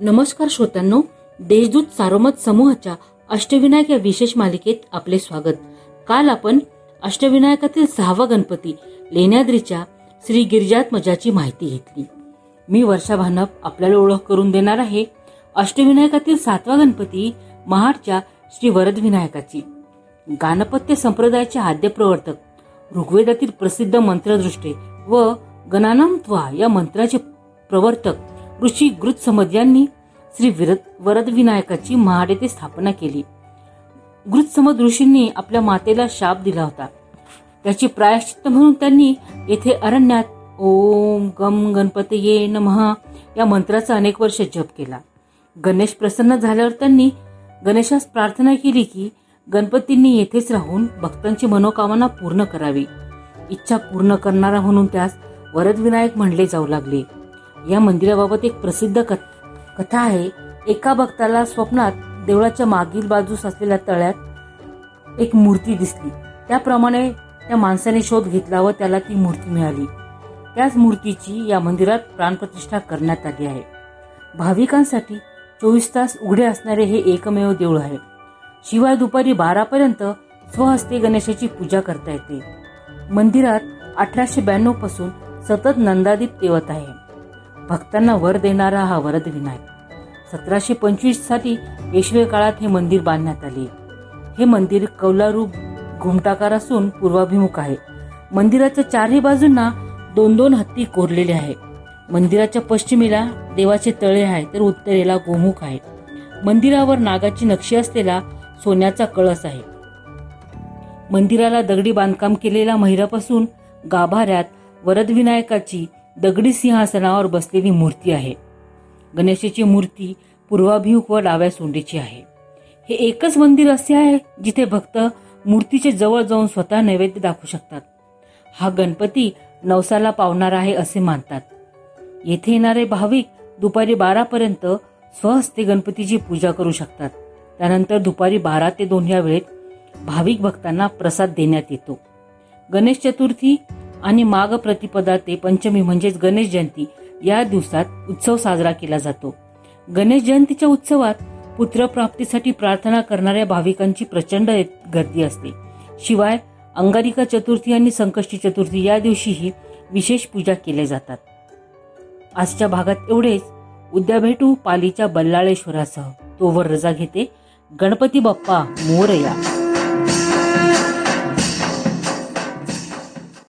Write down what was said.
नमस्कार श्रोत्यांनो देशदूत सारोमत समूहाच्या अष्टविनायक या विशेष मालिकेत आपले स्वागत. काल आपण अष्टविनायकातील सहावा गणपती लेण्याद्रीच्या श्री गिरिजात्मजाची माहिती घेतली. मी वर्षा भानप आपल्याला ओळख करून देणार आहे अष्टविनायकातील सातवा गणपती महाडच्या श्री वरदविनायकाची. गाणपत्य संप्रदायाचे आद्य प्रवर्तक ऋग्वेदातील प्रसिद्ध मंत्रदृष्टे व गणानामत्वा या मंत्राचे प्रवर्तक ऋषी गृत्समद यांनी श्री विरद वरदविनायकाची महाड येथे स्थापना केली. गृत्समद ऋषींनी आपल्या मातेला शाप दिला होता. त्याची प्रायश्चित्त म्हणून त्यांनी येथे अरण्यात ओम गम गणपतये नमहा या मंत्राचा अनेक वर्ष जप केला. गणेश प्रसन्न झाल्यावर त्यांनी गणेशास प्रार्थना केली की गणपतींनी येथेच राहून भक्तांची मनोकामना पूर्ण करावी. इच्छा पूर्ण करणारा म्हणून त्यास वरदविनायक म्हणले जाऊ लागले. या मंदिराबाबत एक प्रसिद्ध कथा आहे. एका भक्ताला स्वप्नात देवळाच्या मागील बाजूस असलेल्या तळ्यात एक मूर्ती दिसली. त्याप्रमाणे त्या माणसाने शोध घेतला व त्याला ती मूर्ती मिळाली. त्याच मूर्तीची या मंदिरात प्राणप्रतिष्ठा करण्यात आली आहे. भाविकांसाठी चोवीस तास उघडे असणारे हे एकमेव देऊळ आहे. शिवाय दुपारी बारापर्यंत स्वहस्ते गणेशाची पूजा करता येते. मंदिरात अठराशे ब्याण्णवपासून सतत नंदादीप तेवत आहे. भक्तांना वर देणारा हा वरद विनायक सतराशे पंचवीससाठी पेशवे काळात हे मंदिर बांधण्यात आले. हे मंदिर कौलारू घुमटाकार असून पूर्वाभिमुख आहे. मंदिराच्या चारही बाजूंना दोन दोन हत्ती कोरलेले आहे. मंदिराच्या पश्चिमेला देवाचे तळे आहे तर उत्तरेला गोमुख आहे. मंदिरावर नागाची नक्षी असलेला सोन्याचा कळस आहे. मंदिराला दगडी बांधकाम केलेल्या महिरापासून गाभाऱ्यात वरदविनायकाची दगडी सिंहासनावर बसलेली मूर्ती आहे. गणेशाची मूर्ती पूर्वाभिमुख व डाव्या सोंडीची आहे. हे एकच मंदिर असे आहे जिथे भक्त मूर्तीचे जवळ जाऊन स्वतः नैवेद्य दाखवू शकतात. हा गणपती नवसाला पावणार आहे असे मानतात. येथे येणारे भाविक दुपारी बारापर्यंत स्वहस्ते गणपतीची पूजा करू शकतात. त्यानंतर दुपारी बारा ते दोन या वेळेत भाविक भक्तांना प्रसाद देण्यात येतो. गणेश चतुर्थी आणि माघ प्रतिपदा ते पंचमी म्हणजेच गणेश जयंती या दिवसात उत्सव साजरा केला जातो. गणेश जयंतीच्या उत्सवात पुत्रप्राप्तीसाठी प्रार्थना करणाऱ्या भाविकांची प्रचंड गर्दी असते. शिवाय अंगारिका चतुर्थी आणि संकष्टी चतुर्थी या दिवशीही विशेष पूजा केल्या जातात. आजच्या भागात एवढेच. उद्या भेटू पालीच्या बल्लाळेश्वरासह. तोवर रजा घेते गणपती बाप्पा मोरया.